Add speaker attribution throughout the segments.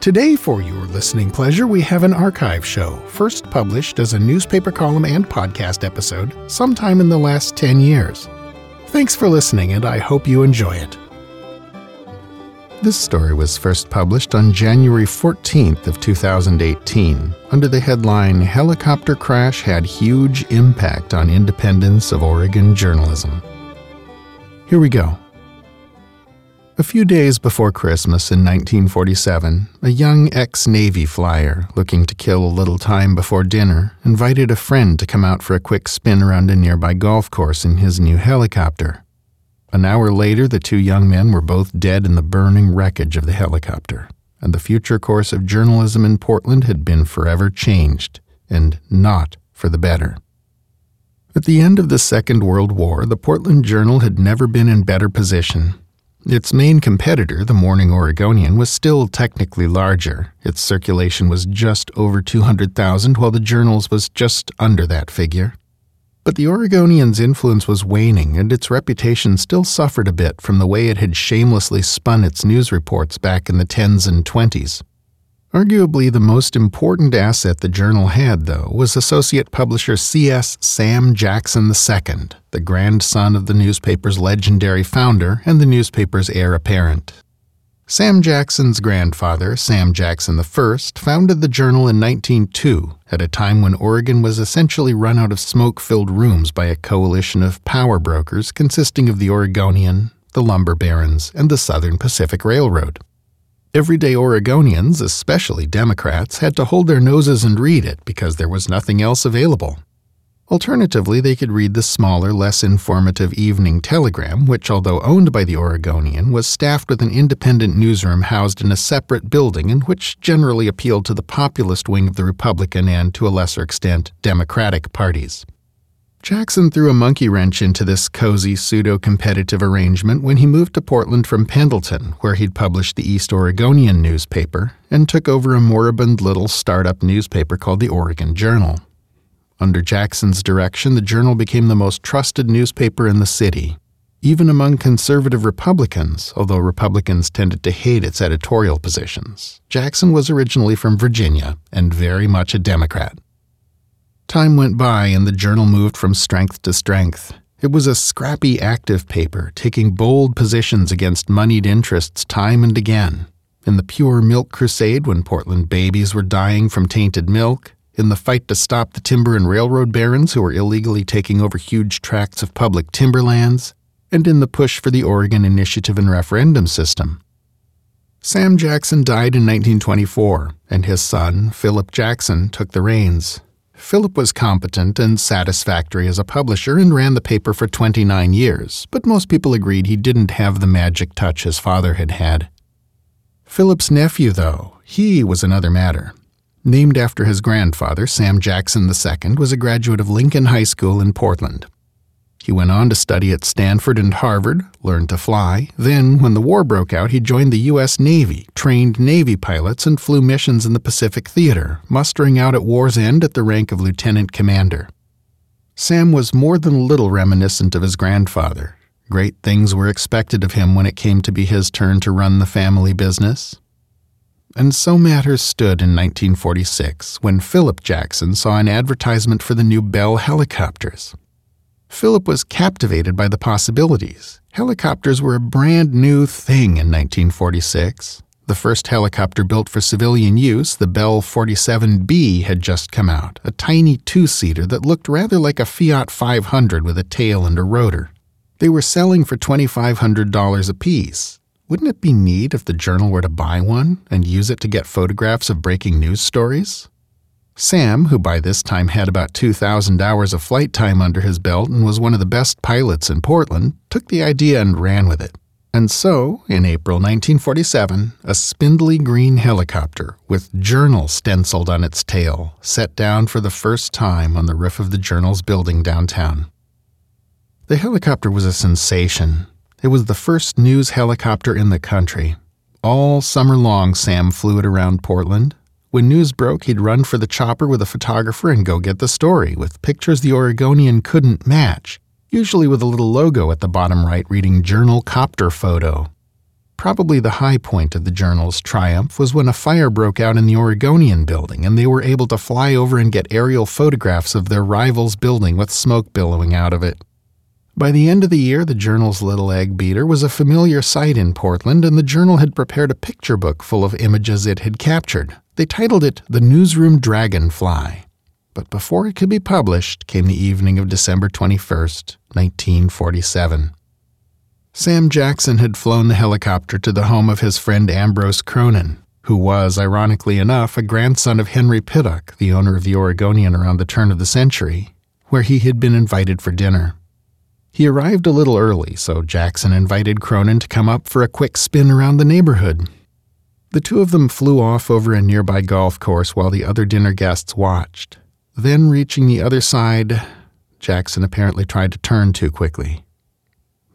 Speaker 1: Today, for your listening pleasure, we have an archive show, first published as a newspaper column and podcast episode sometime in the last 10 years. Thanks for listening, and I hope you enjoy it. This story was first published on January 14th of 2018 under the headline Helicopter Crash Had Huge Impact on Independence of Oregon Journalism. Here we go. A few days before Christmas in 1947, a young ex Navy flyer looking to kill a little time before dinner invited a friend to come out for a quick spin around a nearby golf course in his new helicopter. An hour later, the two young men were both dead in the burning wreckage of the helicopter, and the future course of journalism in Portland had been forever changed, and not for the better. At the end of the Second World War, the Portland Journal had never been in better position. Its main competitor, the Morning Oregonian, was still technically larger. Its circulation was just over 200,000, while the Journal's was just under that figure. But the Oregonian's influence was waning, and its reputation still suffered a bit from the way it had shamelessly spun its news reports back in the 10s and 20s. Arguably, the most important asset the journal had, though, was associate publisher C.S. Sam Jackson II, the grandson of the newspaper's legendary founder and the newspaper's heir apparent. Sam Jackson's grandfather, Sam Jackson I, founded the journal in 1902 at a time when Oregon was essentially run out of smoke filled rooms by a coalition of power brokers consisting of the Oregonian, the Lumber Barons, and the Southern Pacific Railroad. Everyday Oregonians, especially Democrats, had to hold their noses and read it because there was nothing else available. Alternatively, they could read the smaller, less informative Evening Telegram, which, although owned by the Oregonian, was staffed with an independent newsroom housed in a separate building and which generally appealed to the populist wing of the Republican and, to a lesser extent, Democratic parties. Jackson threw a monkey wrench into this cozy pseudo competitive arrangement when he moved to Portland from Pendleton, where he'd published the East Oregonian newspaper, and took over a moribund little startup newspaper called the Oregon Journal. Under Jackson's direction, the Journal became the most trusted newspaper in the city, even among conservative Republicans, although Republicans tended to hate its editorial positions. Jackson was originally from Virginia and very much a Democrat. Time went by and the Journal moved from strength to strength. It was a scrappy, active paper, taking bold positions against moneyed interests time and again. In the pure milk crusade, when Portland babies were dying from tainted milk, in the fight to stop the timber and railroad barons who were illegally taking over huge tracts of public timberlands, and in the push for the Oregon Initiative and referendum system. Sam Jackson died in 1924, and his son, Philip Jackson, took the reins. Philip was competent and satisfactory as a publisher and ran the paper for 29 years, but most people agreed he didn't have the magic touch his father had had. Philip's nephew, though, he was another matter. Named after his grandfather, Sam Jackson II was a graduate of Lincoln High School in Portland. He went on to study at Stanford and Harvard, learned to fly. Then, when the war broke out, he joined the U.S. Navy, trained Navy pilots, and flew missions in the Pacific Theater, mustering out at war's end at the rank of lieutenant commander. Sam was more than a little reminiscent of his grandfather. Great things were expected of him when it came to be his turn to run the family business. And so matters stood in 1946 when Philip Jackson saw an advertisement for the new Bell helicopters. Philip was captivated by the possibilities. Helicopters were a brand new thing in 1946. The first helicopter built for civilian use, the Bell 47B, had just come out, a tiny two seater that looked rather like a Fiat 500 with a tail and a rotor. They were selling for $2,500 apiece, wouldn't it be neat if the journal were to buy one and use it to get photographs of breaking news stories? Sam, who by this time had about 2,000 hours of flight time under his belt and was one of the best pilots in Portland, took the idea and ran with it. And so, in April 1947, a spindly green helicopter with Journal stenciled on its tail set down for the first time on the roof of the Journal's building downtown. The helicopter was a sensation. It was the first news helicopter in the country. All summer long, Sam flew it around Portland. When news broke, he'd run for the chopper with a photographer and go get the story, with pictures the Oregonian couldn't match usually with a little logo at the bottom right reading Journal Copter Photo. Probably the high point of the journal's triumph was when a fire broke out in the Oregonian building and they were able to fly over and get aerial photographs of their rival's building with smoke billowing out of it. By the end of the year, the journal's little egg beater was a familiar sight in Portland, and the journal had prepared a picture book full of images it had captured. They titled it The Newsroom Dragonfly but before it could be published came the evening of December 21st, 1947. Sam Jackson had flown the helicopter to the home of his friend Ambrose Cronin, who was, ironically enough, a grandson of Henry Pittock, the owner of the Oregonian around the turn of the century, where he had been invited for dinner. He arrived a little early, so Jackson invited Cronin to come up for a quick spin around the neighborhood. The two of them flew off over a nearby golf course while the other dinner guests watched. Then, reaching the other side, Jackson apparently tried to turn too quickly.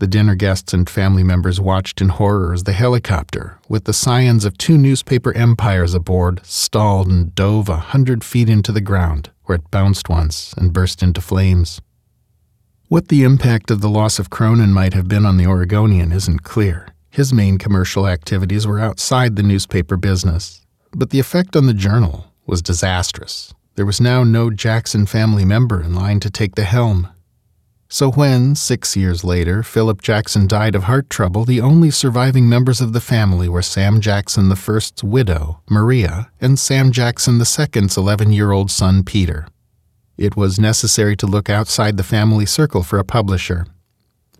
Speaker 1: The dinner guests and family members watched in horror as the helicopter, with the scions of two newspaper empires aboard, stalled and dove a hundred feet into the ground, where it bounced once and burst into flames. What the impact of the loss of Cronin might have been on the Oregonian isn't clear. His main commercial activities were outside the newspaper business, but the effect on the journal was disastrous. There was now no Jackson family member in line to take the helm. So when, six years later, Philip Jackson died of heart trouble, the only surviving members of the family were Sam Jackson I's widow, Maria, and Sam Jackson II's 11 year old son, Peter. It was necessary to look outside the family circle for a publisher.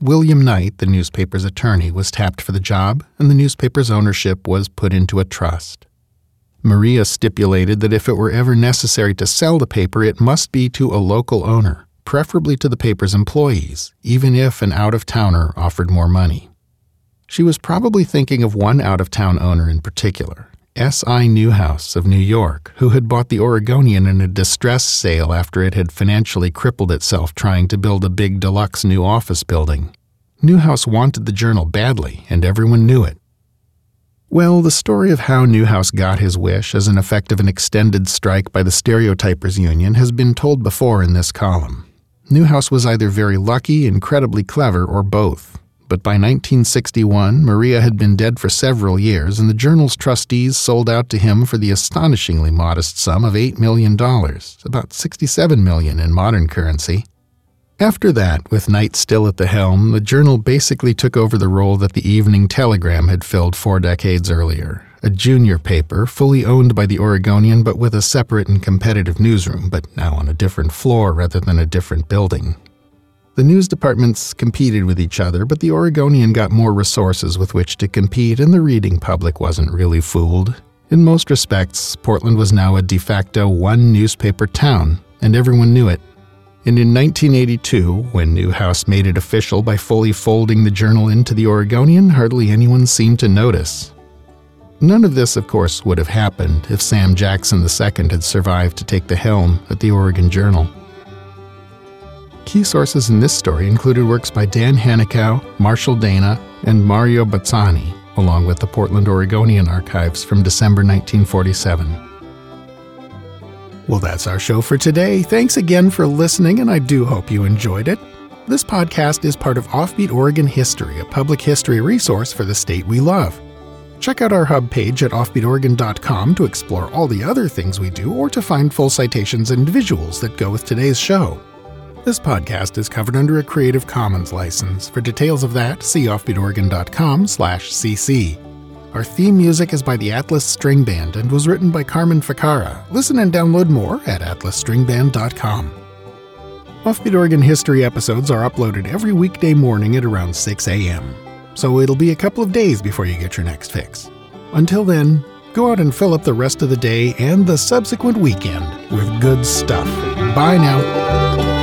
Speaker 1: William Knight, the newspaper's attorney, was tapped for the job, and the newspaper's ownership was put into a trust. Maria stipulated that if it were ever necessary to sell the paper, it must be to a local owner, preferably to the paper's employees, even if an out of towner offered more money. She was probably thinking of one out of town owner in particular, S.I. Newhouse of New York, who had bought the Oregonian in a distress sale after it had financially crippled itself trying to build a big deluxe new office building. Newhouse wanted the journal badly, and everyone knew it. Well, the story of how Newhouse got his wish as an effect of an extended strike by the Stereotypers Union has been told before in this column. Newhouse was either very lucky, incredibly clever, or both. But by 1961, Maria had been dead for several years, and the journal's trustees sold out to him for the astonishingly modest sum of $8 million, about 67 million in modern currency. After that, with Knight still at the helm, the journal basically took over the role that the Evening Telegram had filled four decades earlier a junior paper fully owned by the Oregonian but with a separate and competitive newsroom, but now on a different floor rather than a different building. The news departments competed with each other, but the Oregonian got more resources with which to compete, and the reading public wasn't really fooled. In most respects, Portland was now a de facto one newspaper town, and everyone knew it. And in 1982, when Newhouse made it official by fully folding the journal into the Oregonian, hardly anyone seemed to notice. None of this, of course, would have happened if Sam Jackson II had survived to take the helm at the Oregon Journal. Key sources in this story included works by Dan Hanikow, Marshall Dana, and Mario Bazzani, along with the Portland Oregonian archives from December 1947. Well, that's our show for today. Thanks again for listening, and I do hope you enjoyed it. This podcast is part of Offbeat Oregon History, a public history resource for the state we love. Check out our hub page at offbeatoregon.com to explore all the other things we do or to find full citations and visuals that go with today's show. This podcast is covered under a Creative Commons license. For details of that, see offbeatoregon.com/cc. Our theme music is by the Atlas String Band and was written by Carmen Ficara. Listen and download more at atlasstringband.com. Offbeat Oregon History episodes are uploaded every weekday morning at around 6 a.m., so it'll be a couple of days before you get your next fix. Until then, go out and fill up the rest of the day and the subsequent weekend with good stuff. Bye now.